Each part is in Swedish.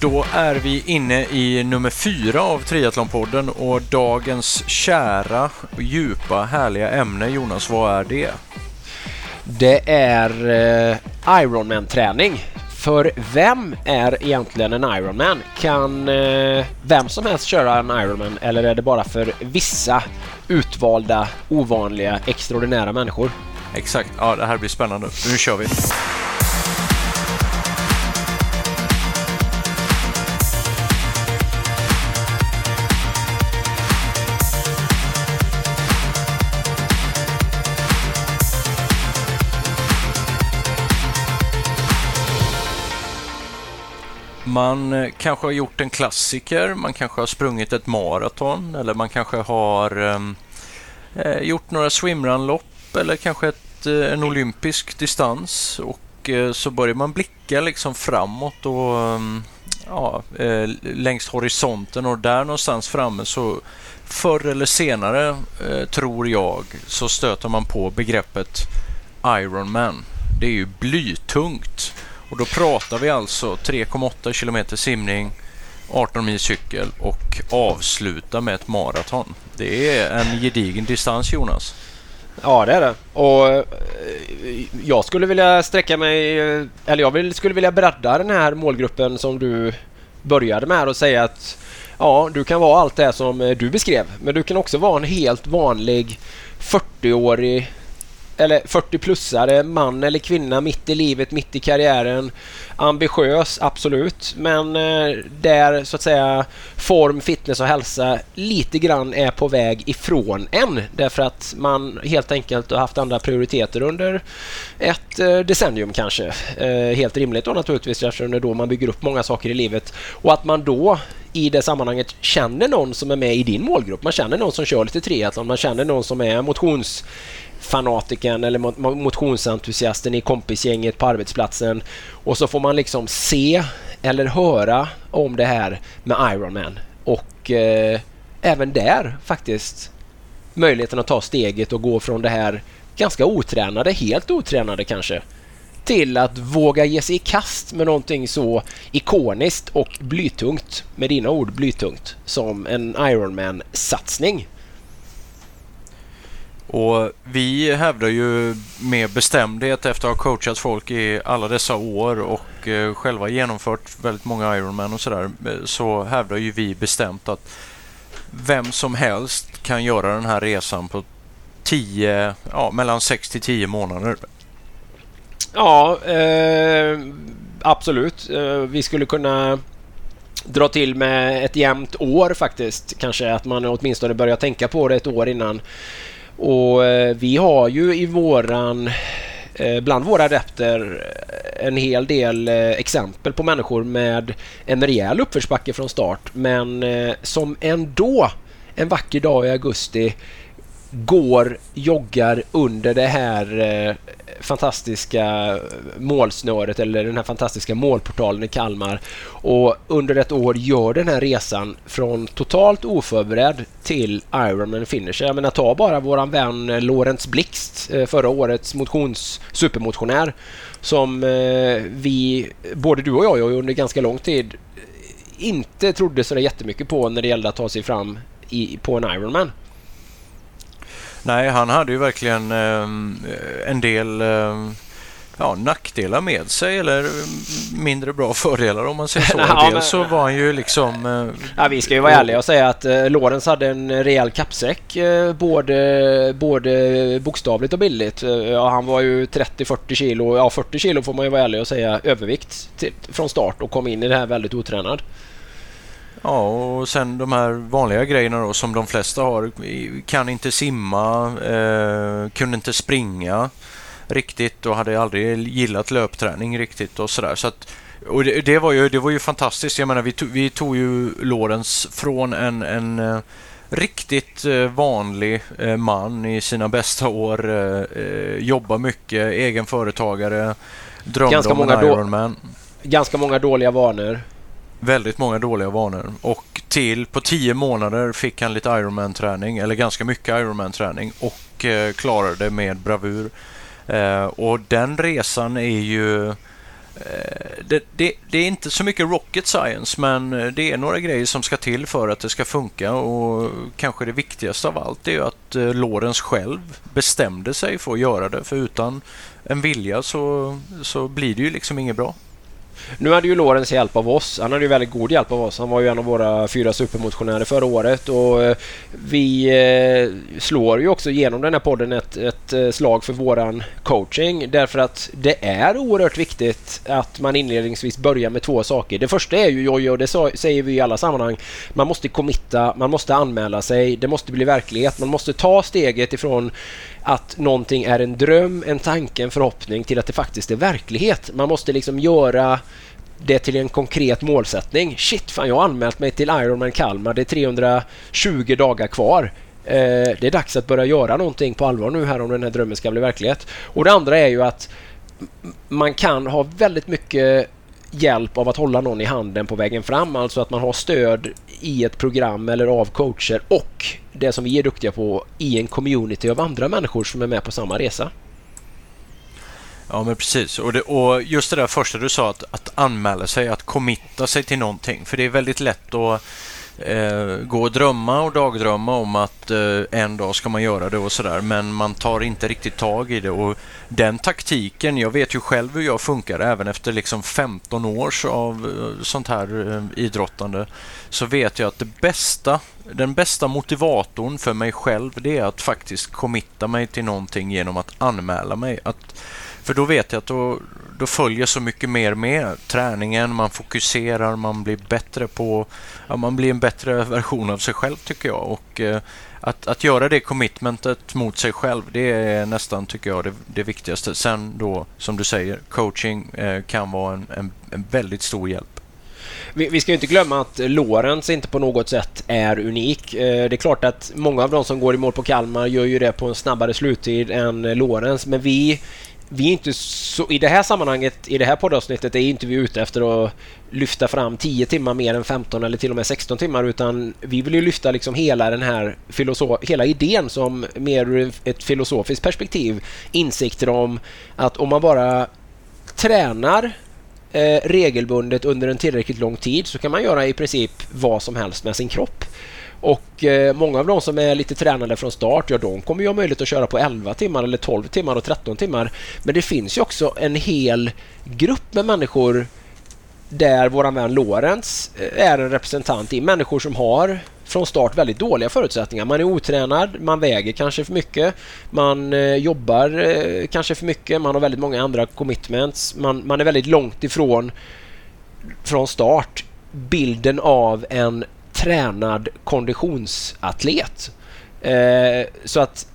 Då är vi inne i nummer fyra av Triathlonpodden och dagens kära, djupa, härliga ämne Jonas, vad är det? Det är eh, Ironman-träning. För vem är egentligen en Ironman? Kan eh, vem som helst köra en Ironman eller är det bara för vissa utvalda, ovanliga, extraordinära människor? Exakt, ja det här blir spännande. Nu kör vi! Man eh, kanske har gjort en klassiker, man kanske har sprungit ett maraton eller man kanske har ehm, eh, gjort några swimrunlopp eller kanske ett, eh, en olympisk distans och eh, så börjar man blicka liksom framåt och ehm, ja, eh, längs horisonten och där någonstans framme så förr eller senare, eh, tror jag, så stöter man på begreppet Ironman. Det är ju blytungt. Och då pratar vi alltså 3,8 kilometer simning, 18 mil cykel och avsluta med ett maraton. Det är en gedigen distans Jonas. Ja, det är det. Och eh, jag skulle vilja sträcka mig, eh, eller jag skulle vilja bredda den här målgruppen som du började med och säga att ja, du kan vara allt det som eh, du beskrev, men du kan också vara en helt vanlig 40-årig eller 40-plussare, man eller kvinna mitt i livet, mitt i karriären. Ambitiös, absolut, men eh, där så att säga form, fitness och hälsa lite grann är på väg ifrån en därför att man helt enkelt har haft andra prioriteter under ett eh, decennium kanske. Eh, helt rimligt då naturligtvis eftersom det är då man bygger upp många saker i livet och att man då i det sammanhanget känner någon som är med i din målgrupp. Man känner någon som kör lite triathlon, man känner någon som är motions fanatiken eller motionsentusiasten i kompisgänget på arbetsplatsen och så får man liksom se eller höra om det här med Ironman och eh, även där faktiskt möjligheten att ta steget och gå från det här ganska otränade, helt otränade kanske, till att våga ge sig i kast med någonting så ikoniskt och blytungt, med dina ord blytungt, som en Ironman-satsning. Och vi hävdar ju med bestämdhet efter att ha coachat folk i alla dessa år och eh, själva genomfört väldigt många Ironman och sådär eh, så hävdar ju vi bestämt att vem som helst kan göra den här resan på 10, ja, mellan 6 till 10 månader. Ja, eh, absolut. Eh, vi skulle kunna dra till med ett jämnt år faktiskt. Kanske att man åtminstone börjar tänka på det ett år innan. Och eh, vi har ju i våran eh, bland våra adepter eh, en hel del exempel på människor med en rejäl uppförsbacke från start. Men som ändå en vacker dag i augusti går, joggar under det här eh, fantastiska målsnöret eller den här fantastiska målportalen i Kalmar och under ett år gör den här resan från totalt oförberedd till Ironman finisher. Jag menar ta bara våran vän eh, Lorentz Blixt, eh, förra årets motions, supermotionär som eh, vi, både du och jag, under ganska lång tid eh, inte trodde så jättemycket på när det gällde att ta sig fram i, på en Ironman. Nej, han hade ju verkligen eh, en del eh, ja, nackdelar med sig eller mindre bra fördelar om man säger så. ja, Dels så var han ju liksom... Eh, ja, vi ska ju vara ärliga och säga att eh, Lorenz hade en rejäl kappsäck eh, både, både bokstavligt och bildligt. Eh, ja, han var ju 30-40 kilo, ja 40 kilo får man ju vara ärlig och säga övervikt till, från start och kom in i det här väldigt otränad. Ja, och sen de här vanliga grejerna då som de flesta har. Kan inte simma, eh, kunde inte springa riktigt och hade aldrig gillat löpträning riktigt och sådär. Så att, och det, det, var ju, det var ju fantastiskt. Jag menar, vi, tog, vi tog ju Lorenz från en, en eh, riktigt eh, vanlig eh, man i sina bästa år. Jobbar mycket, egen företagare, drömde ganska om en Ironman. Ganska många dåliga vanor. Väldigt många dåliga vanor. Och till på tio månader fick han lite Ironman-träning, eller ganska mycket Ironman-träning och eh, klarade det med bravur. Eh, och den resan är ju Eh, det, det, det, är inte så mycket rocket science men eh, det är några grejer som ska till för att det ska funka och kanske det viktigaste av allt är att eh, Lorenz själv bestämde sig för att göra det för utan en vilja så, så blir det ju liksom inget bra. Nu hade ju Lorenz hjälp av oss. Han hade ju väldigt god hjälp av oss. Han var ju en av våra fyra supermotionärer förra året och eh, vi eh, slår ju också genom den här podden ett, ett eh, slag för våran coaching därför att det är oerhört viktigt att man inledningsvis börjar med två saker. Det första är ju Jojje och det säger vi i alla sammanhang. Man måste committa, man måste anmäla sig, det måste bli verklighet. Man måste ta steget ifrån att någonting är en dröm, en tanke, en förhoppning till att det faktiskt är verklighet. Man måste liksom göra det till en konkret målsättning. Shit, fan jag har anmält mig till Ironman Kalmar. Det är 320 dagar kvar. Eh, det är dags att börja göra någonting på allvar nu här om den här drömmen ska bli verklighet. Och det andra är ju att man kan ha väldigt mycket hjälp av att hålla någon i handen på vägen fram. Alltså att man har stöd i ett program eller av coacher och det som vi är duktiga på i en community av andra människor som är med på samma resa. Ja men precis och, det, och just det där första du sa att, att anmäla sig, att committa sig till någonting. För det är väldigt lätt att eh, gå och drömma och dagdrömma om att eh, en dag ska man göra det och sådär men man tar inte riktigt tag i det och den taktiken, jag vet ju själv hur jag funkar även efter liksom 15 års av eh, sånt här eh, idrottande så vet jag att det bästa, den bästa motivatorn för mig själv det är att faktiskt committa mig till någonting genom att anmäla mig. Att, för då vet jag att då, då följer så mycket mer med träningen, man fokuserar, man blir bättre på, ja, man blir en bättre version av sig själv tycker jag. Och eh, att, att göra det commitmentet mot sig själv, det är nästan, tycker jag, det, det viktigaste. Sen då, som du säger, coaching eh, kan vara en, en, en väldigt stor hjälp. Vi, ska inte glömma att Lorenz inte på något sätt är unik. Eh, det är klart att många av de som går i mål på Kalmar gör ju det på en snabbare sluttid än Lorenz, men vi vi är inte så, I det här sammanhanget, i det här poddavsnittet, är inte vi ute efter att lyfta fram 10 timmar mer än 15 eller till och med 16 timmar utan vi vill ju lyfta liksom hela den här hela idén som mer ur ett filosofiskt perspektiv. Insikter om att om man bara tränar eh, regelbundet under en tillräckligt lång tid så kan man göra i princip vad som helst med sin kropp. Och eh, många av de som är lite tränade från start, ja de kommer ju ha möjlighet att köra på 11 timmar eller 12 timmar och 13 timmar. Men det finns ju också en hel grupp med människor där våran vän Lorenz eh, är en representant i. Människor som har från start väldigt dåliga förutsättningar. Man är otränad, man väger kanske för mycket, man eh, jobbar eh, kanske för mycket, man har väldigt många andra commitments, man, man är väldigt långt ifrån från start bilden av en tränad konditionsatlet. Eh, så att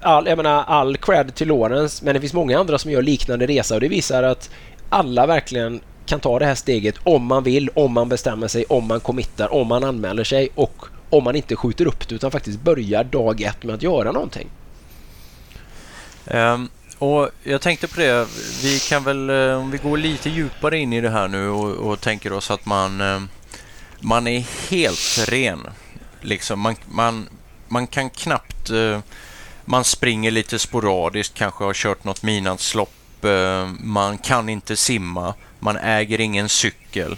all, jag menar, all cred till Lawrence men det finns många andra som gör liknande resa och det visar att alla verkligen kan ta det här steget om man vill, om man bestämmer sig, om man committar, om man anmäler sig och om man inte skjuter upp det utan faktiskt börjar dag ett med att göra någonting. Um, och Jag tänkte på det, vi kan väl, eh, om vi går lite djupare in i det här nu och, och tänker oss att man um, man är helt ren. Liksom, man, man, man kan knappt... Eh, man springer lite sporadiskt, kanske har kört något minanslopp. Eh, man kan inte simma. Man äger ingen cykel.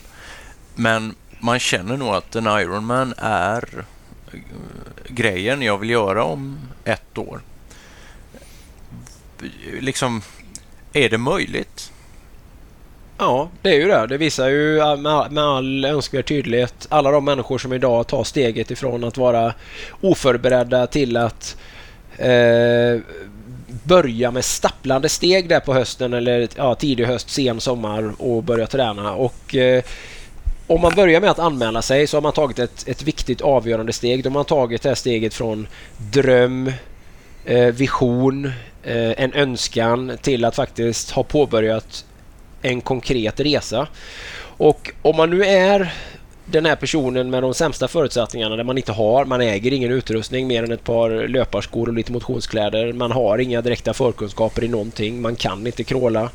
Men man känner nog att en Ironman är eh, grejen jag vill göra om ett år. Liksom, är det möjligt? Ja, det är ju det. Det visar ju med all önskvärd tydlighet alla de människor som idag tar steget ifrån att vara oförberedda till att eh, börja med stapplande steg där på hösten eller ja, tidig höst, sen sommar och börja träna. Och eh, om man börjar med att anmäla sig så har man tagit ett, ett viktigt avgörande steg. Då har man tagit det här steget från dröm, eh, vision, eh, en önskan till att faktiskt ha påbörjat en konkret resa. Och om man nu är den här personen med de sämsta förutsättningarna där man inte har, man äger ingen utrustning mer än ett par löparskor och lite motionskläder. Man har inga direkta förkunskaper i någonting. Man kan inte kråla.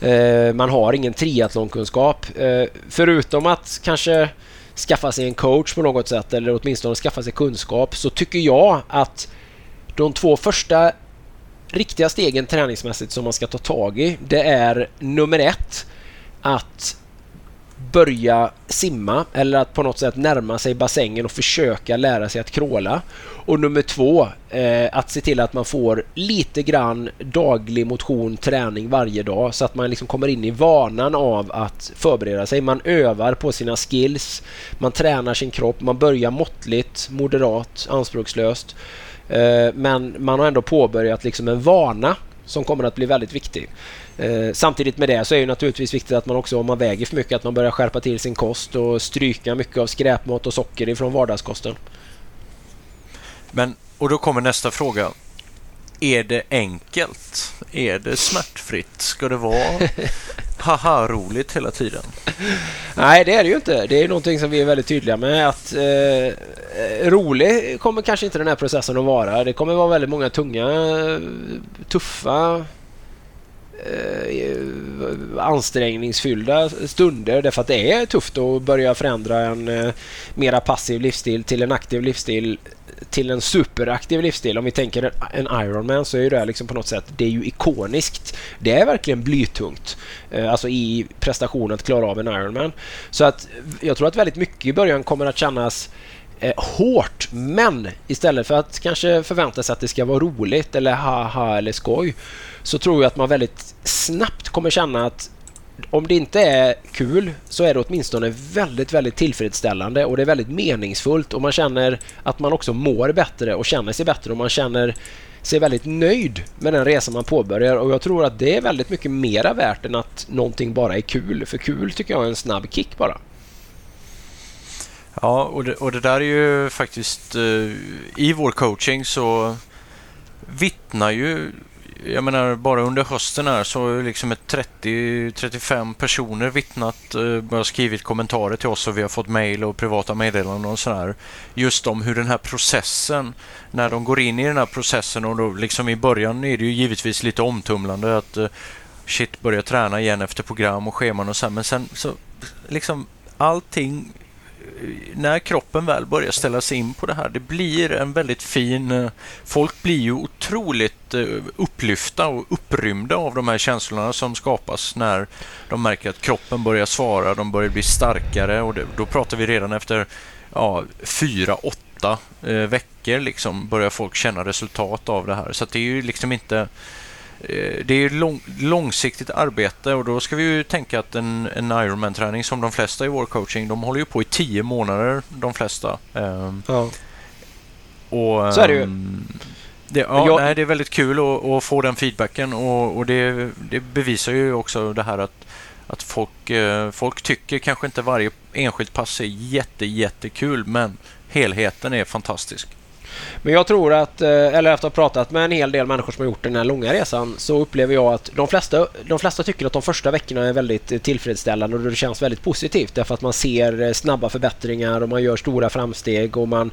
Eh, man har ingen triathlonkunskap. Eh, förutom att kanske skaffa sig en coach på något sätt eller åtminstone skaffa sig kunskap så tycker jag att de två första riktiga stegen träningsmässigt som man ska ta tag i det är nummer ett att börja simma eller att på något sätt närma sig bassängen och försöka lära sig att kråla. Och nummer två, eh, att se till att man får lite grann daglig motion, träning varje dag så att man liksom kommer in i vanan av att förbereda sig. Man övar på sina skills, man tränar sin kropp, man börjar måttligt, moderat, anspråkslöst. Eh, men man har ändå påbörjat liksom en vana som kommer att bli väldigt viktig. Eh, samtidigt med det så är det naturligtvis viktigt att man också om man väger för mycket att man börjar skärpa till sin kost och stryka mycket av skräpmat och socker ifrån vardagskosten. Men, och då kommer nästa fråga. Är det enkelt? Är det smärtfritt? Ska det vara haha-roligt hela tiden? Nej, det är det ju inte. Det är någonting som vi är väldigt tydliga med att eh, rolig kommer kanske inte den här processen att vara. Det kommer vara väldigt många tunga, tuffa eh, ansträngningsfyllda stunder därför att det är tufft att börja förändra en eh, mera passiv livsstil till en aktiv livsstil till en superaktiv livsstil. Om vi tänker en Ironman så är det liksom på något sätt, det är ju ikoniskt. Det är verkligen blytungt. Eh, alltså i prestationen att klara av en Ironman. Så att jag tror att väldigt mycket i början kommer att kännas eh, hårt men istället för att kanske förvänta sig att det ska vara roligt eller haha eller skoj så tror jag att man väldigt snabbt kommer känna att om det inte är kul så är det åtminstone väldigt, väldigt tillfredsställande och det är väldigt meningsfullt och man känner att man också mår bättre och känner sig bättre och man känner sig väldigt nöjd med den resa man påbörjar och jag tror att det är väldigt mycket mera värt än att någonting bara är kul. För kul tycker jag är en snabb kick bara. Ja, och det, och det där är ju faktiskt uh, i vår coaching så vittnar ju jag menar bara under hösten här så har liksom 30-35 personer vittnat, eh, skrivit kommentarer till oss och vi har fått mejl och privata meddelanden och sådär. Just om hur den här processen, när de går in i den här processen och då liksom i början är det ju givetvis lite omtumlande att eh, shit, börja träna igen efter program och scheman och så här, men sen så liksom allting när kroppen väl börjar ställa sig in på det här, det blir en väldigt fin... Eh, folk blir ju otroligt eh, upplyfta och upprymda av de här känslorna som skapas när de märker att kroppen börjar svara, de börjar bli starkare och det, då pratar vi redan efter ja, fyra, åtta eh, veckor liksom börjar folk känna resultat av det här. Så det är ju liksom inte det är lång, långsiktigt arbete och då ska vi ju tänka att en, en Ironman-träning som de flesta i vår coaching, de håller ju på i tio månader de flesta. Ehm, ja. Och, Så är det ju. Ehm, det, ja, jag... nej, det är väldigt kul att, att få den feedbacken och, och det, det, bevisar ju också det här att, att folk, eh, folk tycker kanske inte varje enskilt pass är jätte, jättekul men helheten är fantastisk. Men jag tror att, eh, eller efter att ha pratat med en hel del människor som har gjort den här långa resan så upplever jag att de flesta, de flesta tycker att de första veckorna är väldigt eh, tillfredsställande och det känns väldigt positivt därför att man ser eh, snabba förbättringar och man gör stora framsteg och man,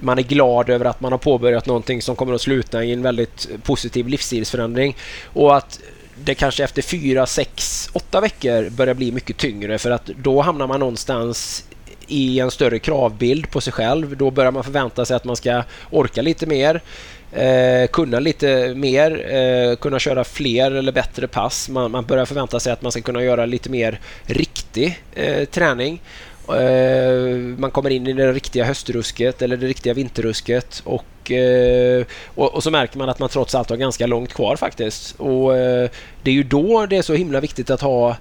man är glad över att man har påbörjat någonting som kommer att sluta i en väldigt positiv livsstilsförändring. Och att det kanske efter fyra, sex, åtta veckor börjar bli mycket tyngre för att då hamnar man någonstans i en större kravbild på sig själv. Då börjar man förvänta sig att man ska orka lite mer. Eh, kunna lite mer, eh, kunna köra fler eller bättre pass. Man, man, börjar förvänta sig att man ska kunna göra lite mer riktig eh, träning. Eh, man kommer in i det riktiga höstrusket eller det riktiga vinterrusket och, eh, och, och, så märker man att man trots allt har ganska långt kvar faktiskt. Och eh, Det är ju då det är så himla viktigt att ha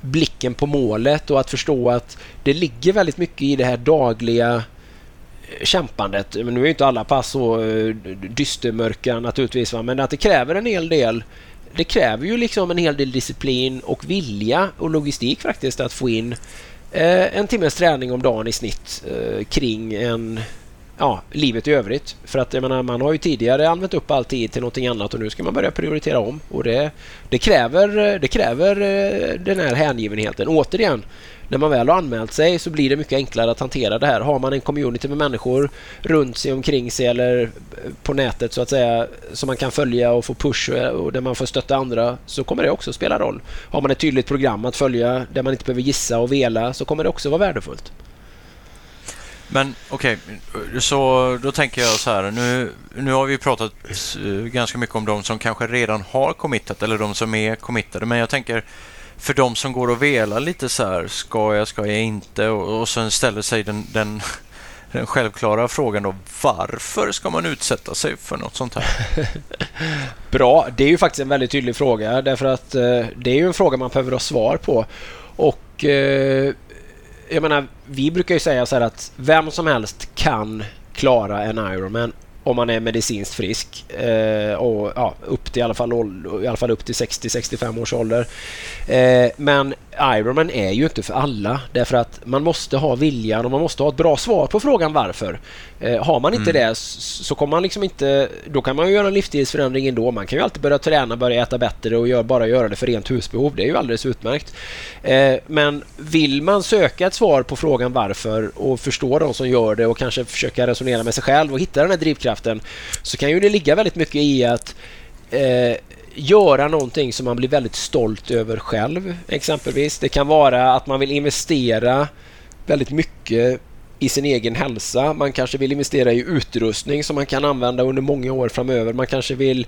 blicken på målet och att förstå att det ligger väldigt mycket i det här dagliga eh, kämpandet. Men nu är inte alla pass så eh, dystermörka naturligtvis, va? men att det kräver en hel del. Det kräver ju liksom en hel del disciplin och vilja och logistik faktiskt att få in eh, en timmes träning om dagen i snitt kring en ja, livet i övrigt. För att jag menar, man har ju tidigare använt upp all tid till någonting annat och nu ska man börja prioritera om. Och det, det, kräver, det kräver eh, den här hängivenheten. Återigen, när man väl har anmält sig så blir det mycket enklare att hantera det här. Har man en community med människor runt sig, omkring sig eller eh, på nätet så att säga som man kan följa och få push eh, och där man får stötta andra så kommer det också spela roll. Har man ett tydligt program att följa där man inte behöver gissa och vela så kommer det också vara värdefullt. Men okej, okay, så då tänker jag så här. Nu, nu har vi pratat eh, ganska mycket om de som kanske redan har committat eller de som är committade. Men jag tänker för de som går och velar lite så här, ska jag, ska jag inte? Och, och sen ställer sig den, den, den självklara frågan då, varför ska man utsätta sig för något sånt här? Bra, det är ju faktiskt en väldigt tydlig fråga därför att eh, det är ju en fråga man behöver ha svar på. Och eh, jag menar, vi brukar ju säga så här att vem som helst kan klara en Ironman om man är medicinskt frisk eh, och ja, upp till i alla fall, i alla fall upp till 60-65 års ålder. Eh, men Ironman är ju inte för alla därför att man måste ha viljan och man måste ha ett bra svar på frågan varför. Eh, har man inte mm. det så kommer man liksom inte... Då kan man ju göra en livsstilsförändring ändå. Man kan ju alltid börja träna, börja äta bättre och gör, bara göra det för rent husbehov. Det är ju alldeles utmärkt. Eh, men vill man söka ett svar på frågan varför och förstå de som gör det och kanske försöka resonera med sig själv och hitta den här drivkraften så kan ju det ligga väldigt mycket i att eh, göra någonting som man blir väldigt stolt över själv exempelvis. Det kan vara att man vill investera väldigt mycket i sin egen hälsa. Man kanske vill investera i utrustning som man kan använda under många år framöver. Man kanske vill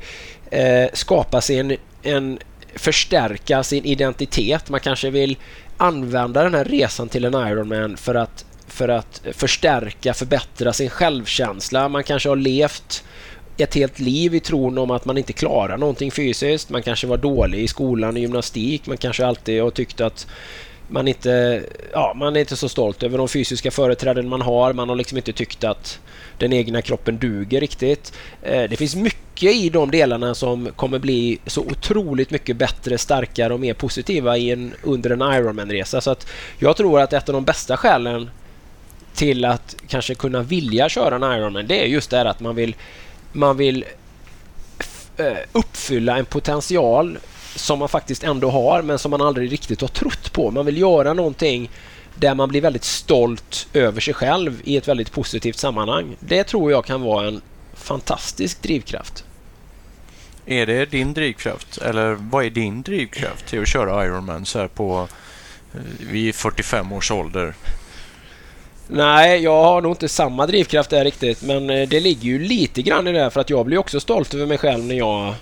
eh, skapa sin en förstärka sin identitet. Man kanske vill använda den här resan till en Ironman för att, för att förstärka, förbättra sin självkänsla. Man kanske har levt ett helt liv i tron om att man inte klarar någonting fysiskt. Man kanske var dålig i skolan i gymnastik. Man kanske alltid har tyckt att man inte ja, man är inte så stolt över de fysiska företräden man har. Man har liksom inte tyckt att den egna kroppen duger riktigt. Eh, det finns mycket i de delarna som kommer bli så otroligt mycket bättre, starkare och mer positiva i en, under en Ironman-resa. Så att jag tror att ett av de bästa skälen till att kanske kunna vilja köra en Ironman det är just det här att man vill man vill eh, uppfylla en potential som man faktiskt ändå har men som man aldrig riktigt har trott på. Man vill göra någonting där man blir väldigt stolt över sig själv i ett väldigt positivt sammanhang. Det tror jag kan vara en fantastisk drivkraft. Är det din drivkraft eller vad är din drivkraft till att köra Ironman så här på eh, vid 45 års ålder? Nej, jag har nog inte samma drivkraft där riktigt men eh, det ligger ju lite grann i det för att jag blir också stolt över mig själv när jag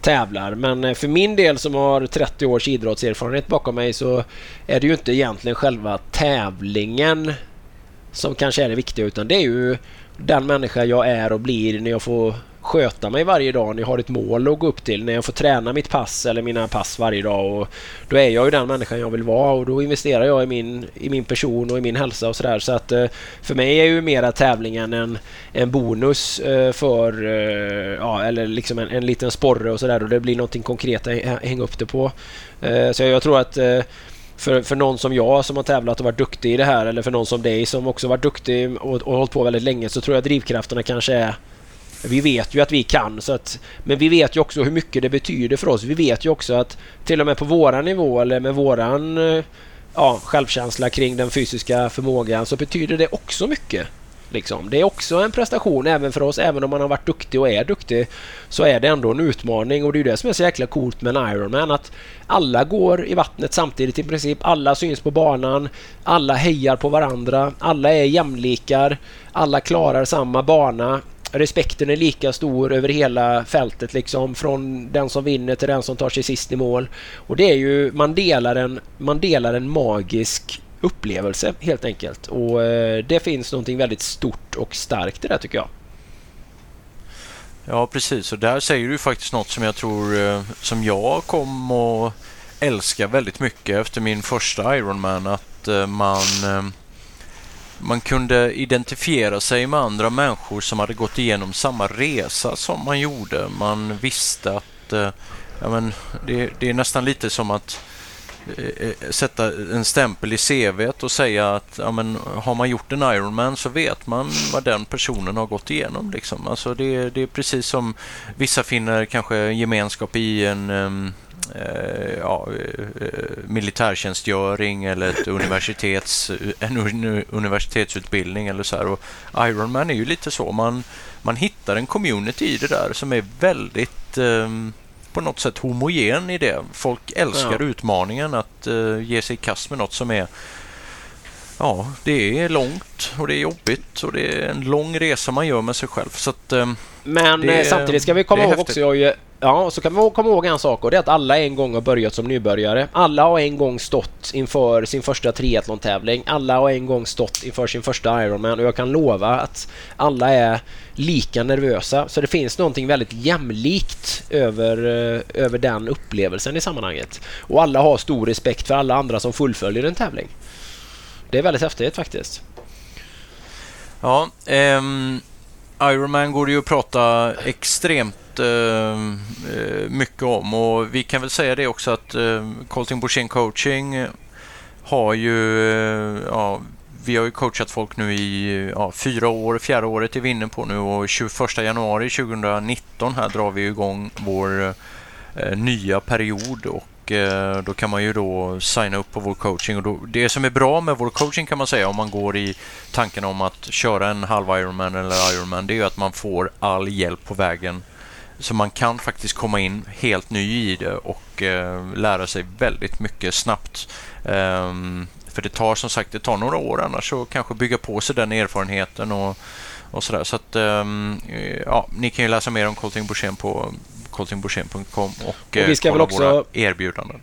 tävlar. Men eh, för min del som har 30 års idrottserfarenhet bakom mig så är det ju inte egentligen själva tävlingen som kanske är det viktiga utan det är ju den människa jag är och blir när jag får sköta mig varje dag när jag har ett mål att gå upp till. När jag får träna mitt pass eller mina pass varje dag. Och då är jag ju den människan jag vill vara och då investerar jag i min, i min person och i min hälsa och sådär. Så att eh, för mig är ju mera tävlingen en, en bonus eh, för, eh, ja eller liksom en, en liten sporre och sådär och det blir någonting konkret att hänga upp det på. Så jag tror att för, för någon som jag som har tävlat och varit duktig i det här eller för någon som dig som också varit duktig och, och hållit på väldigt länge så tror jag drivkrafterna kanske är vi vet ju att vi kan, så att, men vi vet ju också hur mycket det betyder för oss. Vi vet ju också att till och med på våran nivå eller med våran eh, ja, självkänsla kring den fysiska förmågan så betyder det också mycket. Liksom. Det är också en prestation även för oss. Även om man har varit duktig och är duktig så är det ändå en utmaning och det är det som är så jäkla coolt med en Ironman. Att alla går i vattnet samtidigt i princip. Alla syns på banan. Alla hejar på varandra. Alla är jämlikar. Alla klarar samma bana respekten är lika stor över hela fältet liksom från den som vinner till den som tar sig sist i mål. Och det är ju, man delar en, man delar en magisk upplevelse helt enkelt. Och eh, det finns någonting väldigt stort och starkt i det tycker jag. Ja precis och där säger du faktiskt något som jag tror eh, som jag kom att älska väldigt mycket efter min första Ironman att eh, man eh, man kunde identifiera sig med andra människor som hade gått igenom samma resa som man gjorde. Man visste att eh, ja, men det, det, är nästan lite som att eh, eh sätta en stämpel i CV och säga att ja, men, har man gjort en Ironman så vet man vad den personen har gått igenom. Liksom. Alltså det, det är precis som vissa finner kanske gemenskap i en um, eh, ja, eh, militärtjänstgöring eller ett universitets, en universitetsutbildning eller så här. Och Ironman är ju lite så. Man, man hittar en community i det där som är väldigt eh, på något sätt homogen i det. Folk älskar ja. utmaningen att uh, ge sig i kast med något som är ja, det är långt och det är jobbigt och det är en lång resa man gör med sig själv. Så att, eh, Men Det eh, samtidigt ska vi komma ihåg häftigt. också, jag, ja, så kan vi komma ihåg en sak och det är att alla en gång har börjat som nybörjare. Alla har en gång stått inför sin första triathlon-tävling. Alla har en gång stått inför sin första Ironman och jag kan lova att alla är lika nervösa. Så det finns någonting väldigt jämlikt över, eh, över den upplevelsen i sammanhanget. Och alla har stor respekt för alla andra som fullföljer en tävling. Det är väldigt häftigt faktiskt. Ja, ehm, Ironman går det ju att prata extremt uh, mycket om. Och vi kan väl säga det också att ehm, uh, Colting Borssén coaching har ju, uh, ja, vi har ju coachat folk nu i ja, fyra år, fjärde året är vi inne på nu. Och 21 januari 2019 här drar vi igång vår eh, nya period. Och eh, då kan man ju då signa upp på vår coaching och då, det som är bra med vår coaching kan man säga om man går i tanken om att köra en halv Ironman eller Ironman det är ju att man får all hjälp på vägen så man kan faktiskt komma in helt ny i det och eh, lära sig väldigt mycket snabbt. Um, för det tar som sagt det tar några år annars så kanske bygga på sig den erfarenheten och, och sådär. Så att um, ja, ni kan ju läsa mer om Colting Borssén på coltingborssén.com och, eh, vi ska väl kolla också- våra erbjudanden.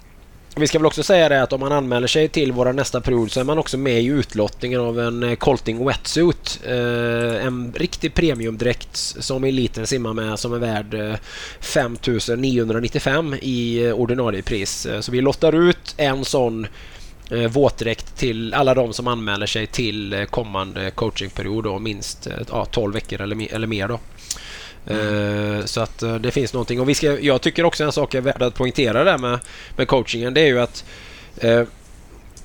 Vi ska väl också säga det att om man anmäler sig till vår nästa period så är man också med i utlottningen av en eh, Colting Wetsuit. Eh, en riktig premiumdräkt som eliten simmar med som är värd eh, 5995 i eh, ordinarie pris. Eh, Så vi lottar ut en sån eh, våtdräkt till alla de som anmäler sig till eh, kommande coachingperiod då, minst eh, ja, 12 veckor eller, eller mer. Då. Eh, så att eh, det finns någonting. Och vi ska, jag tycker också en sak är värd att poängtera där med, med coachingen. Det är ju att eh,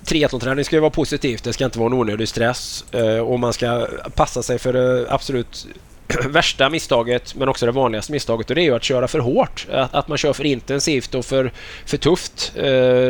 triathlonträning ska ju vara positivt. Det ska inte vara en onödig stress. Eh, och man ska passa sig för det absolut värsta misstaget men också det vanligaste misstaget och det är ju att köra för hårt. Att, att man kör för intensivt och för, för tufft. Eh,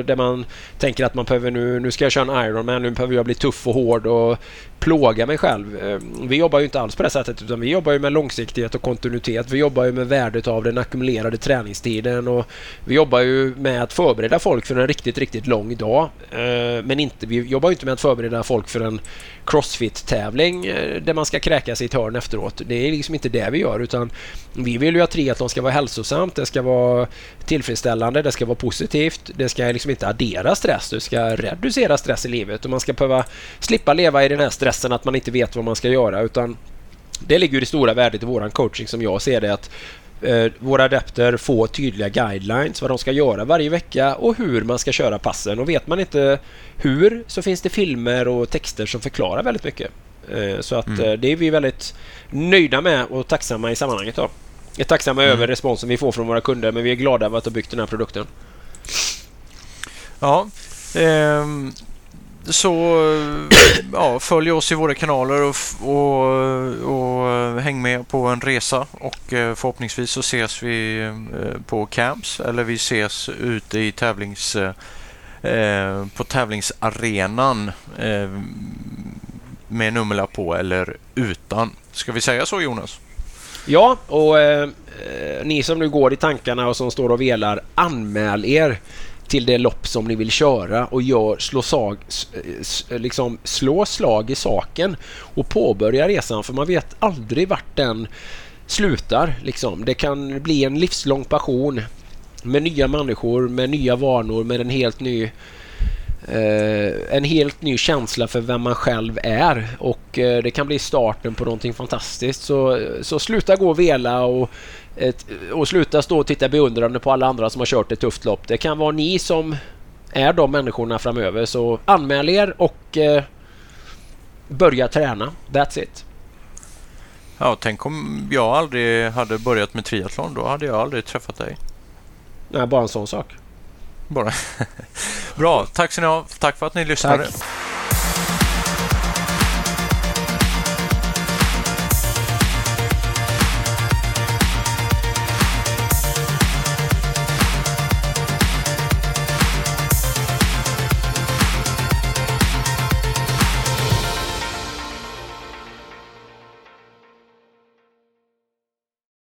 där man tänker att man behöver nu, nu ska jag köra en Ironman, nu behöver jag bli tuff och hård och plåga mig själv. Eh, vi jobbar ju inte alls på det sättet utan vi jobbar ju med långsiktighet och kontinuitet. Vi jobbar ju med värdet av den ackumulerade träningstiden och vi jobbar ju med att förbereda folk för en riktigt, riktigt lång dag. Eh, men inte, vi jobbar ju inte med att förbereda folk för en crossfit-tävling eh, där man ska kräkas i ett hörn efteråt. Det är liksom inte det vi gör utan vi vill ju att triathlon ska vara hälsosamt, det ska vara tillfredsställande, det ska vara positivt, det ska liksom inte addera stress, det ska reducera stress i livet och man ska behöva slippa leva i den här stressen att man inte vet vad man ska göra utan det ligger ju det stora värdet i våran coaching som jag ser det att eh, våra adepter får tydliga guidelines vad de ska göra varje vecka och hur man ska köra passen. Och vet man inte hur så finns det filmer och texter som förklarar väldigt mycket. Eh, så att Mm. eh, det är vi väldigt nöjda med och tacksamma i sammanhanget. Då. Vi är tacksamma Mm. över responsen vi får från våra kunder men vi är glada över att ha byggt den här produkten. Ja, ehm, så eh, ja, följ oss i våra kanaler och, och, eh, och eh, häng med på en resa och förhoppningsvis så ses vi på camps eller vi ses ute i tävlings på tävlingsarenan med nummerlapp på eller utan. Ska vi säga så Jonas? Ja, och eh, ni som nu går i tankarna och som står och velar, anmäl er till det lopp som ni vill köra och gör, slå, sag, liksom, slå slag i saken och påbörja resan för man vet aldrig vart den slutar. Liksom. Det kan bli en livslång passion med nya människor, med nya vanor, med en helt ny en helt ny känsla för vem man själv är och eh, det kan bli starten på någonting fantastiskt. Så, så sluta gå och vela och, och sluta stå och titta beundrande på alla andra som har kört ett tufft lopp. Det kan vara ni som är de människorna framöver. Så anmäl er och eh, börja träna. That's it. Ja, tänk om jag aldrig hade börjat med triathlon. Då hade jag aldrig träffat dig. Nej, bara en sån sak. Bara. Bra, tack så ni ha. Tack för att ni lyssnade. Tack.